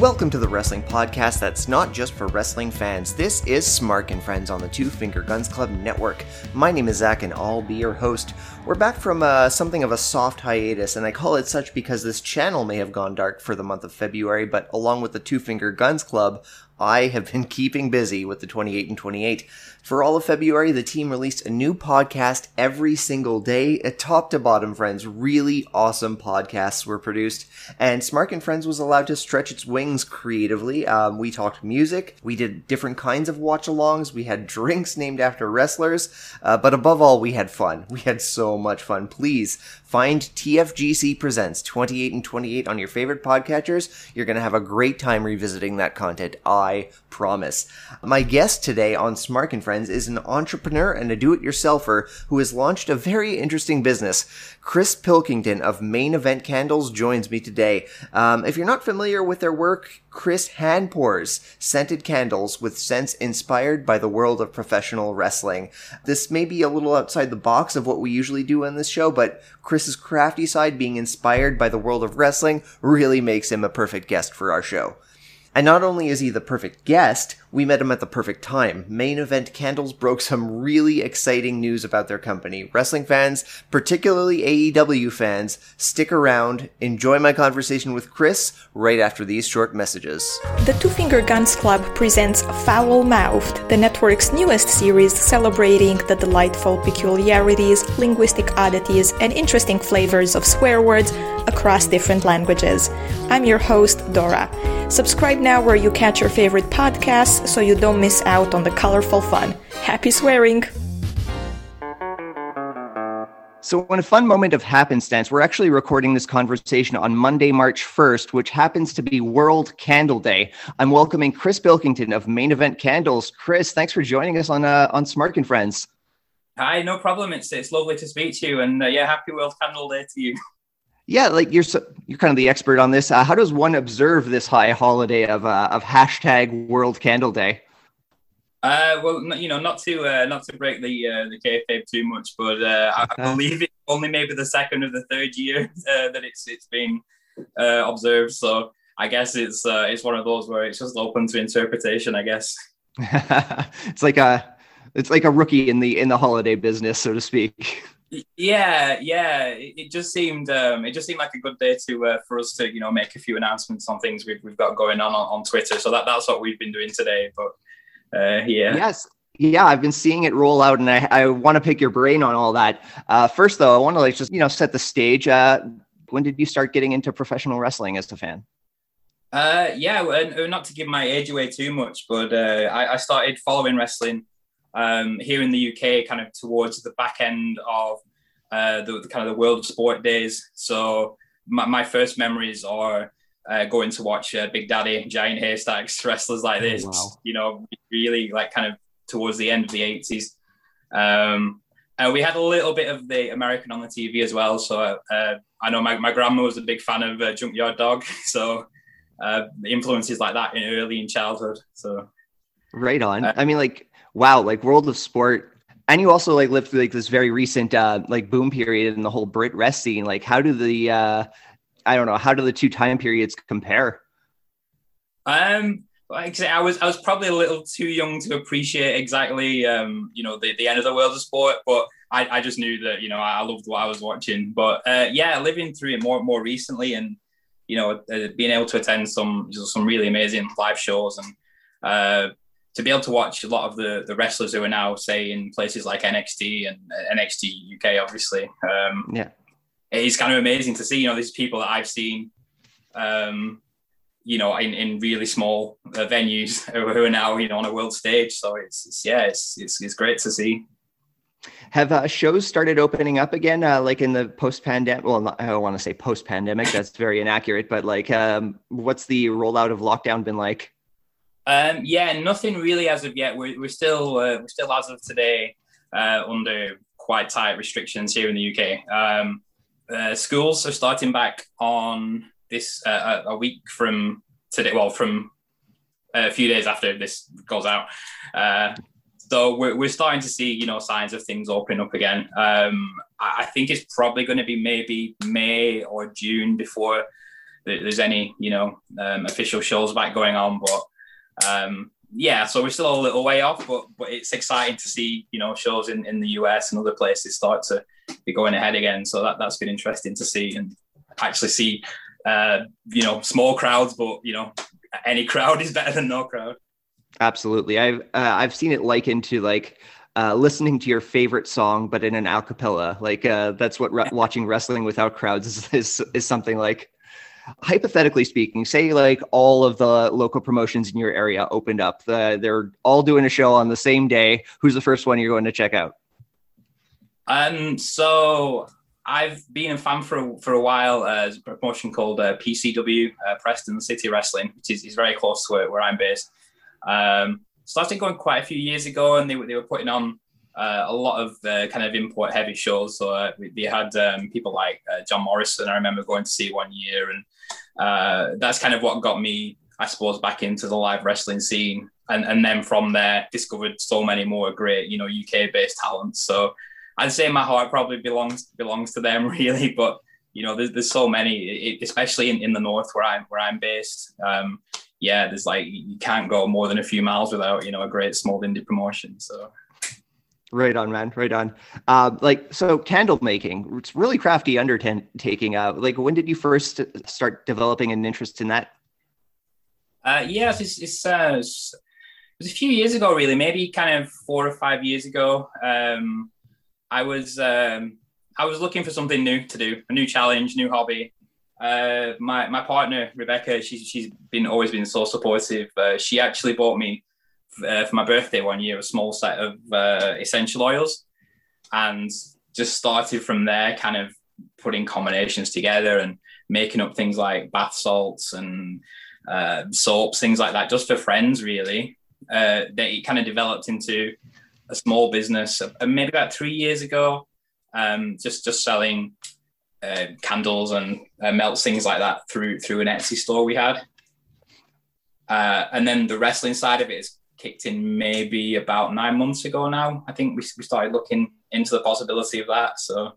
Welcome to the wrestling podcast that's not just for wrestling fans. This is Smark and Friends on the Two Finger Guns Club Network. My name is Zach and I'll be your host. We're back from uh, something of a soft hiatus, and I call it such because this channel may have gone dark for the month of February, but along with the Two Finger Guns Club, I have been keeping busy with the 28 and 28. For all of February, the team released a new podcast every single day. A top to bottom, friends. Really awesome podcasts were produced. And Smark and Friends was allowed to stretch its wings creatively. Um, we talked music. We did different kinds of watch alongs. We had drinks named after wrestlers. Uh, but above all, we had fun. We had so much fun. Please find TFGC Presents 28 and 28 on your favorite podcatchers. You're going to have a great time revisiting that content. I promise. My guest today on Smark and Friends friends, is an entrepreneur and a do-it-yourselfer who has launched a very interesting business. Chris Pilkington of Main Event Candles joins me today. Um, if you're not familiar with their work, Chris hand pours scented candles with scents inspired by the world of professional wrestling. This may be a little outside the box of what we usually do on this show, but Chris's crafty side being inspired by the world of wrestling really makes him a perfect guest for our show. And not only is he the perfect guest, we met him at the perfect time. Main Event Candles broke some really exciting news about their company. Wrestling fans, particularly AEW fans, stick around, enjoy my conversation with Chris right after these short messages. The Two Finger Guns Club presents Foul Mouthed, the network's newest series celebrating the delightful peculiarities, linguistic oddities, and interesting flavors of swear words across different languages. I'm your host, Dora. Subscribe now where you catch your favorite podcasts so you don't miss out on the colorful fun. Happy swearing! So, in a fun moment of happenstance, we're actually recording this conversation on Monday, March 1st, which happens to be World Candle Day. I'm welcoming Chris Pilkington of Main Event Candles. Chris, thanks for joining us on uh, on Smark and Friends. Hi, no problem. It's it's lovely to speak to you, and uh, yeah, happy World Candle Day to you. Yeah, like you're so, you're kind of the expert on this. Uh, how does one observe this high holiday of uh, of hashtag World Candle Day? Uh, well, you know, not to uh, not to break the uh, the kayfabe too much, but uh, I, I believe it's only maybe the second or the third year uh, that it's it's been uh, observed. So I guess it's uh, it's one of those where it's just open to interpretation. I guess it's like a it's like a rookie in the in the holiday business, so to speak. Yeah, yeah. It, it just seemed um, it just seemed like a good day to uh, for us to you know make a few announcements on things we've, we've got going on, on on Twitter. So that that's what we've been doing today. But uh, yeah, yes. Yeah, I've been seeing it roll out, and I, I want to pick your brain on all that. Uh, first, though, I want to like just you know set the stage. Uh, when did you start getting into professional wrestling as a fan? Uh, yeah, uh, not to give my age away too much, but uh, I, I started following wrestling um, here in the UK, kind of towards the back end of uh, the, the, kind of the world of sport days. So my, my first memories are uh, going to watch uh, Big Daddy, Giant Haystacks, wrestlers like this. Oh, wow. You know, really like kind of towards the end of the eighties. Um, and we had a little bit of the American on the TV as well. So uh, I know my, my grandma was a big fan of uh, Junkyard Dog. So uh, influences like that in early in childhood. So right on. I mean, like wow, like World of Sport. And you also like lived through like this very recent uh like boom period in the whole BritWres scene. Like how do the uh I don't know, how do the two time periods compare? Um like I was I was probably a little too young to appreciate exactly um, you know, the, the end of the world of sport, but I, I just knew that, you know, I loved what I was watching. But uh, yeah, living through it more more recently and you know, uh, being able to attend some some really amazing live shows and uh, to be able to watch a lot of the the wrestlers who are now say in places like NXT and NXT UK, obviously. Um, yeah, it's kind of amazing to see. You know, these people that I've seen, um, you know, in, in really small uh, venues who are now you know on a world stage. So it's, it's yeah, it's, it's it's great to see. Have uh, shows started opening up again, uh, like in the post-pandemic? Well, not, I don't want to say post-pandemic. That's very inaccurate. But like, um, what's the rollout of lockdown been like? Um, yeah, nothing really as of yet. We're, we're still uh, we're still as of today uh, under quite tight restrictions here in the UK. Um, uh, schools are starting back on this uh, a week from today. Well, from a few days after this goes out. Uh, so we're, we're starting to see you know signs of things opening up again. Um, I, I think it's probably going to be maybe May or June before there's any you know um, official shows back going on, but um, yeah, so we're still a little way off, but but it's exciting to see you know shows in, in the US and other places start to be going ahead again. So that that's been interesting to see and actually see uh, you know small crowds, but you know any crowd is better than no crowd. Absolutely, I've uh, I've seen it likened to like uh, listening to your favorite song, but in an acapella. Like uh, that's what re- watching wrestling without crowds is, is, is something like. Hypothetically speaking, say like all of the local promotions in your area opened up, the, they're all doing a show on the same day. Who's the first one you're going to check out? Um, so I've been a fan for a, for a while. Uh, there's a promotion called uh, PCW, uh, Preston City Wrestling, which is, is very close to where, where I'm based. Um, started going quite a few years ago, and they, they were putting on uh, a lot of uh, kind of import heavy shows. So uh, they had um, people like uh, John Morrison. I remember going to see one year, and uh, that's kind of what got me, I suppose, back into the live wrestling scene. And, and then from there, discovered so many more great, you know, UK based talents. So I'd say my heart probably belongs belongs to them, really. But you know, there's, there's so many, especially in, in the north where I'm where I'm based. Um, yeah, there's like you can't go more than a few miles without you know a great small indie promotion. So. Right on, man. Right on. Uh, like so, candle making. It's really crafty undertaking. Uh, like, when did you first start developing an interest in that? Uh, yes, it's it's, uh, it was a few years ago, really. Maybe kind of four or five years ago. Um, I was um, I was looking for something new to do, a new challenge, new hobby, uh, my my partner Rebecca, she's she's been always been so supportive. Uh, she actually bought me uh, for my birthday one year a small set of uh, essential oils, and just started from there, kind of putting combinations together and making up things like bath salts and uh, soaps, things like that, just for friends, really. Uh, that it kind of developed into a small business, maybe about three years ago. Um, just just selling uh, candles and uh, melts, things like that through through an Etsy store we had. Uh, and then the wrestling side of it is kicked in maybe about nine months ago now. I think we, we started looking into the possibility of that. So,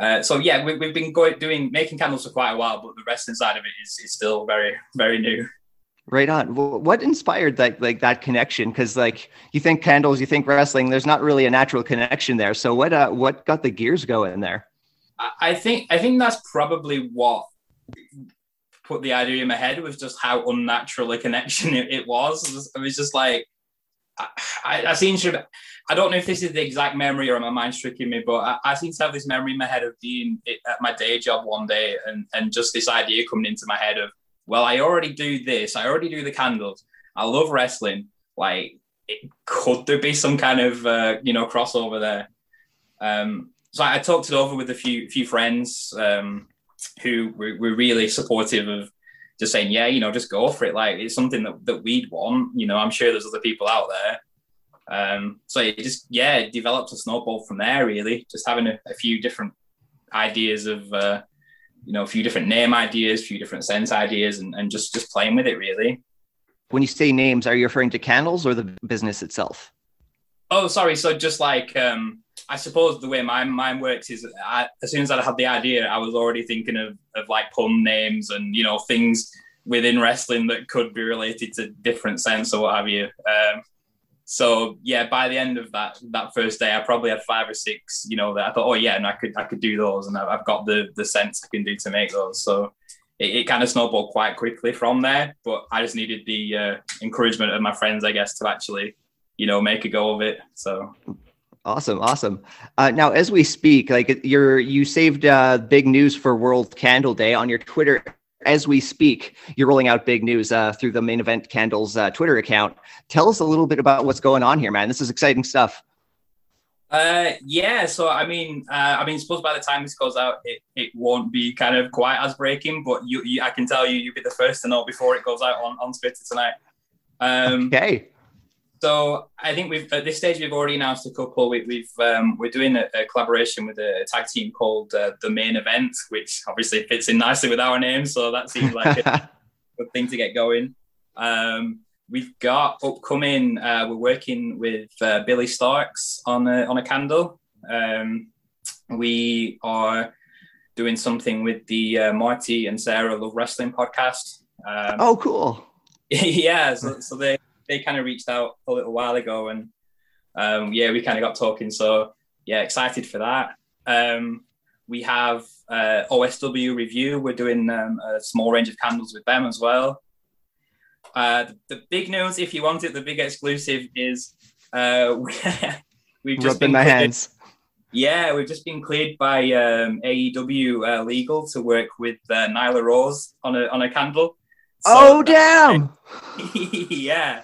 uh, so yeah, we, we've been going doing making candles for quite a while, but the wrestling side of it is, is still very very new. Right on. what inspired that like that connection? Because like you think candles, you think wrestling. There's not really a natural connection there. So what uh, what got the gears going there? I think I think that's probably what put the idea in my head was just how unnatural a connection it, it was. It was just like I, I, I seem to. I don't know if this is the exact memory or my mind's tricking me, but I, I seem to have this memory in my head of being at my day job one day and and just this idea coming into my head of well, I already do this. I already do the candles. I love wrestling. Like, it, could there be some kind of uh, you know crossover there? Um, so I talked it over with a few few friends um, who were, were, really supportive of just saying, yeah, you know, just go for it. Like it's something that, that we'd want. You know, I'm sure there's other people out there. Um, so it just yeah, it developed a snowball from there. Really, just having a, a few different ideas of uh, you know a few different name ideas, a few different sense ideas, and, and just just playing with it really. When you say names, are you referring to candles or the business itself? Oh, sorry. So just like um, I suppose the way my mind works is I, as soon as I had the idea, I was already thinking of, of like pun names and, you know, things within wrestling that could be related to different sense or what have you. Um, so yeah, by the end of that that first day, I probably had five or six, you know, that I thought, oh yeah, and I could I could do those, and I've got the the sense I can do to make those. So it, it kind of snowballed quite quickly from there. But I just needed the uh, encouragement of my friends, I guess, to actually, you know, make a go of it. So Awesome, awesome. Uh, now, as we speak, like you're you saved uh, big news for World Candle Day on your Twitter. As we speak, you're rolling out big news uh, through the Main Event Candles uh, Twitter account. Tell us a little bit about what's going on here, man. This is exciting stuff. Uh, yeah, so I mean, uh, I mean, suppose by the time this goes out, it, it won't be kind of quite as breaking, but you, you I can tell you, you'll be the first to know before it goes out on on Twitter tonight. Um, okay. So I think we've at this stage we've already announced a couple. We, have um, we're doing a, a, collaboration with a tag team called uh, the Main Event, which obviously fits in nicely with our name. So that seems like a good thing to get going. Um, we've got upcoming. Uh, we're working with uh, Billie Starkz on a on a candle. Um, we are doing something with the uh, Marty and Sarah Love Wrestling podcast. Um, oh, cool. yeah, so, so they they kind of reached out a little while ago, and um, yeah, we kind of got talking. So yeah, excited for that. Um, we have uh, OSW review. We're doing um, a small range of candles with them as well. Uh, the, the, big news, if you want it, the big exclusive is uh, we've just been my hands. Yeah, we've just been cleared by um, AEW uh, legal to work with uh, Nyla Rose on a on a candle. So oh damn! yeah,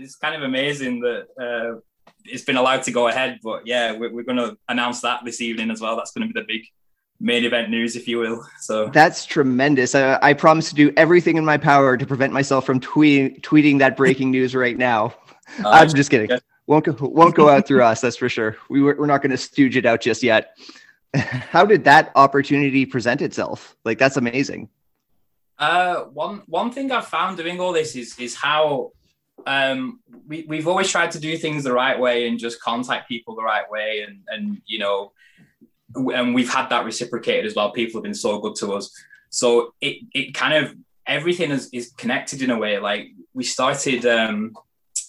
it's kind of amazing that uh, it's been allowed to go ahead. But yeah, we're, we're going to announce that this evening as well. That's going to be the big main event news, if you will. So that's tremendous. I, I promise to do everything in my power to prevent myself from tweet, tweeting that breaking news right now. Uh, I'm just kidding. Yeah. Won't go, won't go out through us. That's for sure. We were, we're not going to stooge it out just yet. How did that opportunity present itself? Like that's amazing. Uh, one one thing I've found doing all this is is how um, we, we've always tried to do things the right way and just contact people the right way and and you know and we've had that reciprocated as well. People have been so good to us. So it it kind of everything is, is connected in a way. Like we started um,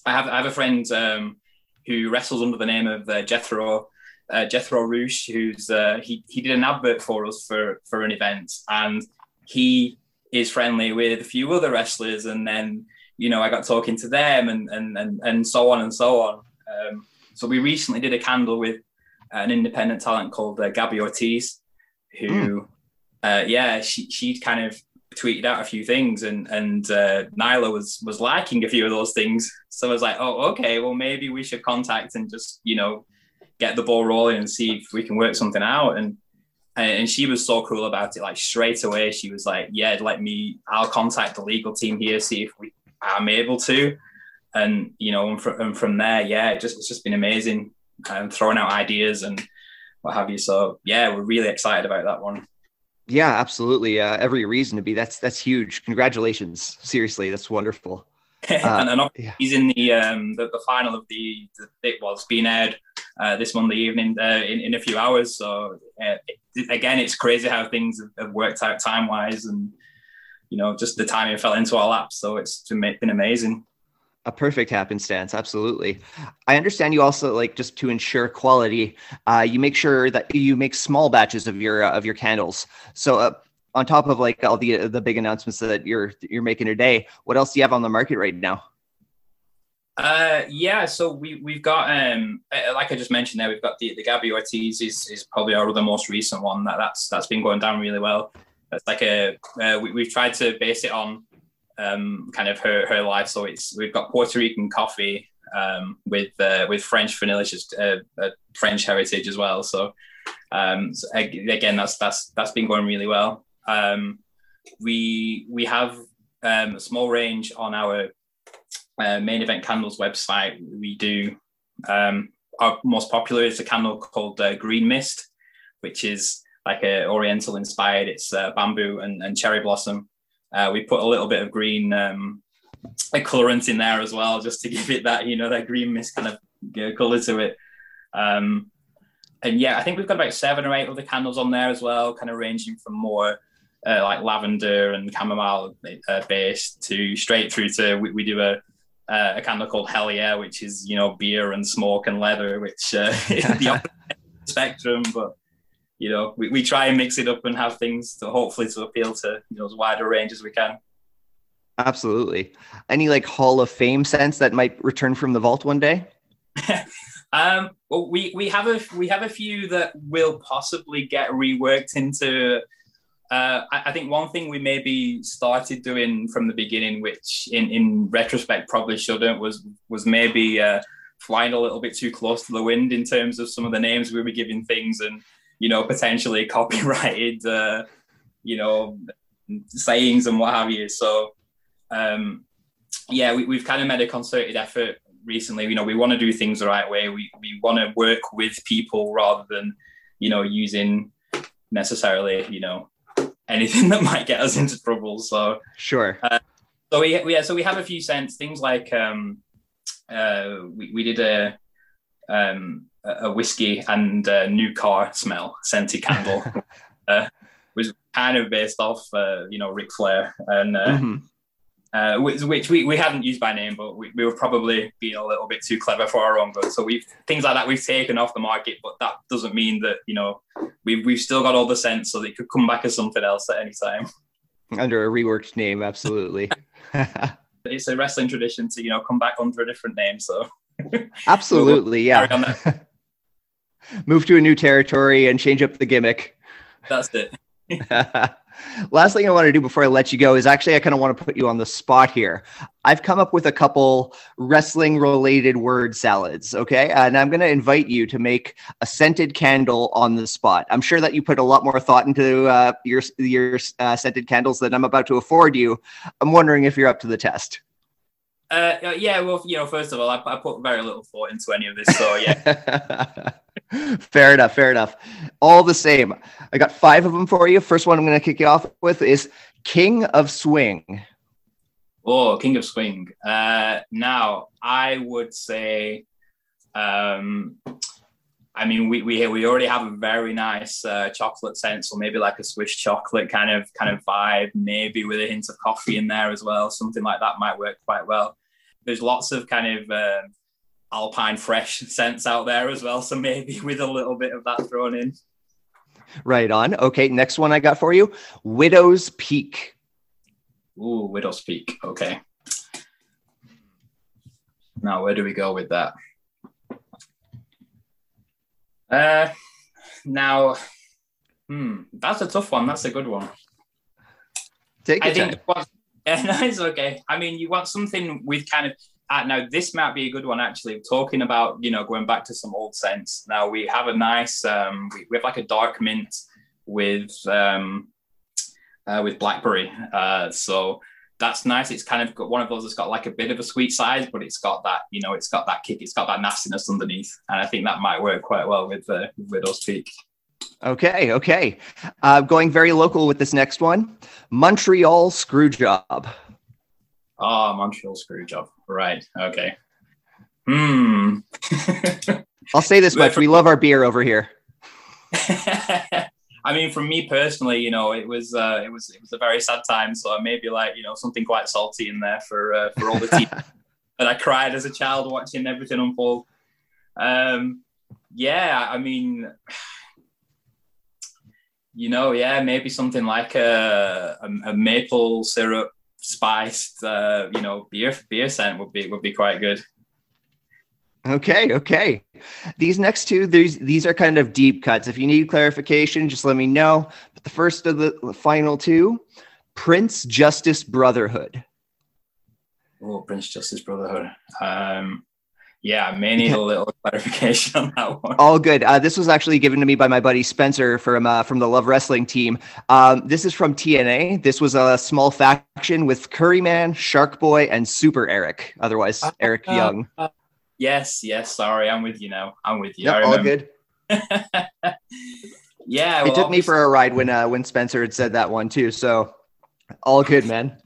I have I have a friend um, who wrestles under the name of uh, Jethro uh, Jethro Roosh who's uh, he he did an advert for us for for an event and he is friendly with a few other wrestlers and then you know, I got talking to them and and and, and so on and so on. Um, so we recently did a candle with an independent talent called uh, Gabby Ortiz, who, mm. uh, yeah, she she kind of tweeted out a few things, and and uh, Nyla was was liking a few of those things. So I was like, oh, okay, well maybe we should contact and just you know get the ball rolling and see if we can work something out. And and she was so cool about it. Like straight away, she was like, "Yeah, let me. I'll contact the legal team here, see if we I'm able to. And you know, and, from, and from there, yeah, it just it's just been amazing and um, throwing out ideas and what have you. So yeah, we're really excited about that one. Yeah, absolutely. Uh, every reason to be. That's that's huge. Congratulations. Seriously, that's wonderful. Uh, and, and yeah. he's in the, um, the, the final of the, the it was being aired uh, this Monday evening uh, in, in a few hours. So uh, it, again, it's crazy how things have, have worked out time wise and you know, just the timing fell into our laps. So it's been amazing. A perfect happenstance, absolutely. I understand you also like just to ensure quality. Uh, you make sure that you make small batches of your uh, of your candles. So uh, on top of like all the the big announcements that you're you're making today, what else do you have on the market right now? Uh, yeah, so we we've got um uh, like I just mentioned there, we've got the the Gabby Ortiz is is probably our other most recent one that that's that's been going down really well it's like a uh, we, have tried to base it on um, kind of her, her life. So it's we've got Puerto Rican coffee um, with uh, with French vanilla, just uh, French heritage as well. So, um, so, again, that's that's that's been going really well. Um, we we have um, a small range on our uh, main event candles website. We do um, our most popular is a candle called uh, Green Mist, which is like a Oriental inspired. It's uh, bamboo and, and, cherry blossom. Uh, we put a little bit of green um, a colorant in there as well, just to give it that you know that green mist kind of color to it. Um, and yeah, I think we've got about seven or eight other candles on there as well, kind of ranging from more uh, like lavender and chamomile uh, based to straight through to we, we do a uh, a candle called Hell Yeah, which is you know beer and smoke and leather, which uh, is the spectrum, but you know, we, we try and mix it up and have things to hopefully to appeal to you know as wide a range as we can. Absolutely. Any like Hall of Fame sense that might return from the vault one day? um, well, we we have a we have a few that will possibly get reworked into. Uh, I, I, think one thing we maybe started doing from the beginning, which in, in retrospect probably shouldn't, was was maybe uh, flying a little bit too close to the wind in terms of some of the names we were giving things and you know, potentially copyrighted, uh, you know, sayings and what have you. So, um, yeah, we, have kind of made a concerted effort recently. You know, we want to do things the right way. We, we want to work with people rather than, you know, using necessarily, you know, anything that might get us into trouble. So, sure. Uh, so we, we, yeah, so we have a few cents, things like, um, uh, we, we did a, um, a whiskey and a new car smell scented candle. uh, was kind of based off, uh, you know, Ric Flair, and uh, mm-hmm. uh, which, which, we, we hadn't used by name, but we, we were probably being a little bit too clever for our own good. So we've things like that we've taken off the market, but that doesn't mean that you know we've we've still got all the sense, so they could come back as something else at any time. Under a reworked name, absolutely. it's a wrestling tradition to you know come back under a different name, so absolutely, yeah. Move to a new territory and change up the gimmick. That's it. Last thing I want to do before I let you go is actually I kind of want to put you on the spot here. I've come up with a couple wrestling related word salads, okay? And I'm going to invite you to make a scented candle on the spot. I'm sure that you put a lot more thought into uh, your your uh, scented candles than I'm about to afford you. I'm wondering if you're up to the test. Uh, uh yeah, well, you know, first of all, I, I put very little thought into any of this, so yeah. fair enough. Fair enough. All the same, I got five of them for you. First one I'm going to kick you off with is King of Swing. Oh, King of Swing. Uh, now, I would say, um, I mean, we, we we already have a very nice uh, chocolate scent, so maybe like a Swiss chocolate kind of kind of vibe, maybe with a hint of coffee in there as well. Something like that might work quite well. There's lots of kind of um, alpine fresh scents out there as well. So maybe with a little bit of that thrown in. Right on. Okay, next one I got for you Widow's Peak. Ooh, Widow's Peak. Okay. Now, where do we go with that? Uh, now, hmm, that's a tough one. That's a good one. Take I time. Yeah, no, it's okay. I mean, you want something with kind of uh, now this might be a good one actually. Talking about you know going back to some old scents. Now we have a nice um, we, we have like a dark mint with um, uh, with blackberry. Uh, so that's nice. It's kind of got one of those that's got like a bit of a sweet side, but it's got that you know it's got that kick. It's got that nastiness underneath, and I think that might work quite well with uh, with Widow's Peak. Okay, okay. Uh, going very local with this next one, Montreal screw Screwjob. Oh, Montreal Screwjob. Right. Okay. Hmm. I'll say this much: we love our beer over here. I mean, for me personally, you know, it was uh, it was it was a very sad time. So maybe like you know something quite salty in there for uh, for all the team that I cried as a child watching everything unfold. Um, yeah, I mean, you know, yeah, maybe something like a, a, a maple syrup spiced, uh, you know, beer beer scent would be would be quite good. Okay, okay. These next two, these these are kind of deep cuts. If you need clarification, just let me know. But the first of the, the final two, Prince Justice Brotherhood. Oh, Prince Justice Brotherhood. Um, yeah, I may need a little clarification on that one. All good. Uh, this was actually given to me by my buddy Spencer from uh, from the Love Wrestling team. Um, this is from TNA. This was a small faction with Curryman, Shark Boy, and Super Eric, otherwise uh, Eric Young. Uh, yes, yes. Sorry, I'm with you now. I'm with you. Yep, all good. yeah, well, it took me for a ride when uh, when Spencer had said that one too. So all good, man.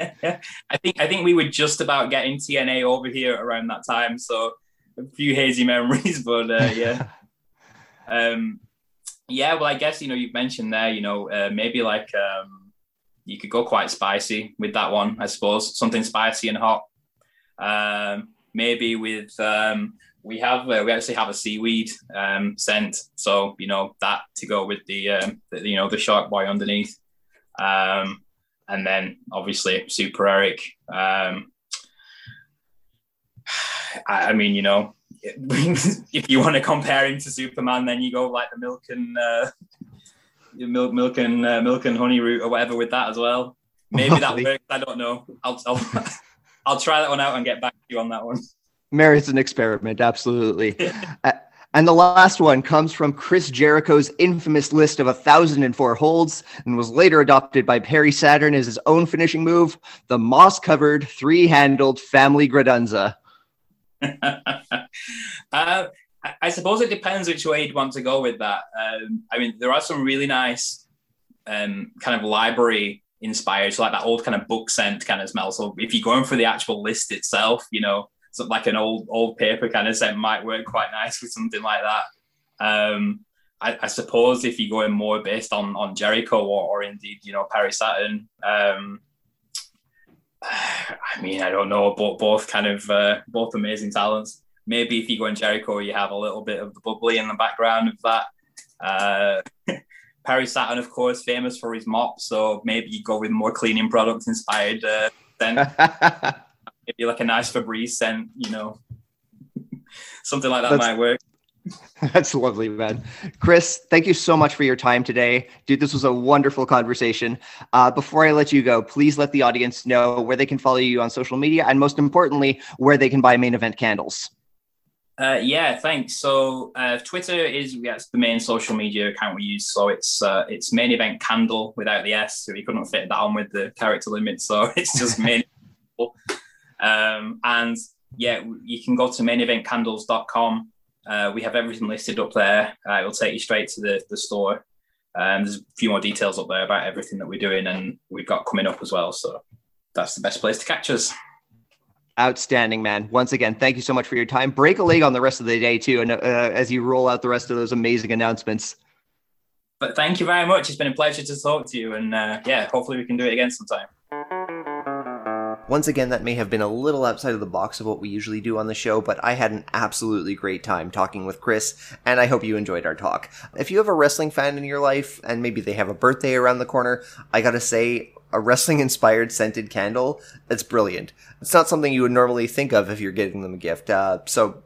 I think I think we were just about getting TNA over here around that time, so a few hazy memories, but uh, yeah. um, yeah, well, I guess you know you've mentioned there, you know, uh, maybe like um, you could go quite spicy with that one, I suppose, something spicy and hot. Um, maybe with um, we have uh, we actually have a seaweed um, scent, so you know that to go with the, um, the you know the shark boy underneath. Um, and then obviously Super Eric. Um, I, I, mean, you know, if you want to compare him to Superman, then you go like the milk and uh, milk, milk and uh, milk and honey route or whatever with that as well. Maybe that works. I don't know. I'll, I'll I'll try that one out and get back to you on that one. Mary's an experiment, absolutely. uh, and the last one comes from Chris Jericho's infamous list of 1,004 holds and was later adopted by Perry Saturn as his own finishing move the moss covered, three handled family Gradunza. uh, I suppose it depends which way you'd want to go with that. Um, I mean, there are some really nice um, kind of library inspired, so like that old kind of book scent kind of smell. So if you're going for the actual list itself, you know, something like an old old paper kind of scent might work quite nice with something like that. Um, I, I, suppose if you're going more based on on Jericho or, or indeed you know Perry Saturn, um, I mean I don't know, but both kind of uh, both amazing talents. Maybe if you go in Jericho, you have a little bit of the bubbly in the background of that. Uh, Perry Saturn, of course, famous for his mop, so maybe you go with more cleaning products inspired uh, then. maybe like a nice Febreze scent, you know, something like that That's- might work. That's lovely, man. Chris, thank you so much for your time today. Dude, this was a wonderful conversation. Uh, before I let you go, please let the audience know where they can follow you on social media and most importantly, where they can buy main event candles. Uh, yeah, thanks. So uh, Twitter is yeah, the main social media account we use. So it's uh, it's main event candle without the S. So we couldn't fit that on with the character limit. So it's just main. Um, and yeah, you can go to maineventcandles.com uh, we have everything listed up there. Uh, it will take you straight to the, the store. Um, there's a few more details up there about everything that we're doing and we've got coming up as well. So that's the best place to catch us. Outstanding, man. Once again, thank you so much for your time. Break a leg on the rest of the day, too, and uh, as you roll out the rest of those amazing announcements. But thank you very much. It's been a pleasure to talk to you. And uh, yeah, hopefully we can do it again sometime. Once again, that may have been a little outside of the box of what we usually do on the show, but I had an absolutely great time talking with Chris, and I hope you enjoyed our talk. If you have a wrestling fan in your life, and maybe they have a birthday around the corner, I gotta say, a wrestling inspired scented candle, it's brilliant. It's not something you would normally think of if you're getting them a gift, uh, so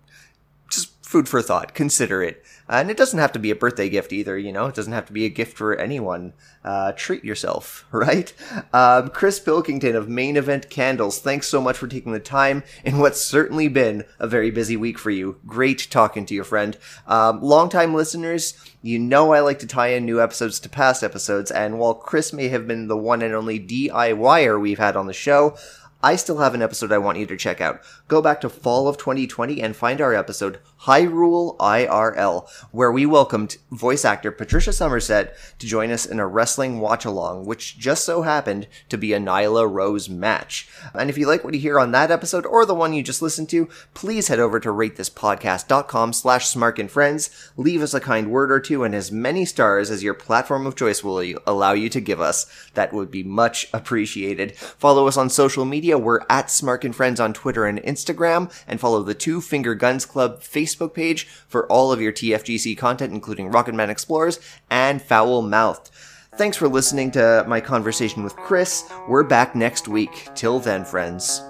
food for thought. Consider it. Uh, and it doesn't have to be a birthday gift either, you know? It doesn't have to be a gift for anyone. Uh, treat yourself, right? Um, Chris Pilkington of Main Event Candles, thanks so much for taking the time in what's certainly been a very busy week for you. Great talking to you, friend. Um, longtime listeners, you know I like to tie in new episodes to past episodes, and while Chris may have been the one and only DIYer we've had on the show, I still have an episode I want you to check out. Go back to fall of 2020 and find our episode Hyrule IRL, where we welcomed voice actor Patricia Somerset to join us in a wrestling watch along, which just so happened to be a Nyla Rose match. And if you like what you hear on that episode or the one you just listened to, please head over to ratethispodcast.com slash smarkinfriends, leave us a kind word or two and as many stars as your platform of choice will allow you to give us. That would be much appreciated. Follow us on social media. We're at Smarkin Friends on Twitter and Instagram, and follow the Two Finger Guns Club Facebook Facebook page for all of your TFGC content, including Rocket Man Explorers and Foul Mouthed. Thanks for listening to my conversation with Chris. We're back next week. Till then, friends.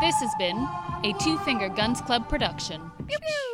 This has been a Two Finger Guns Club production. Pew, pew.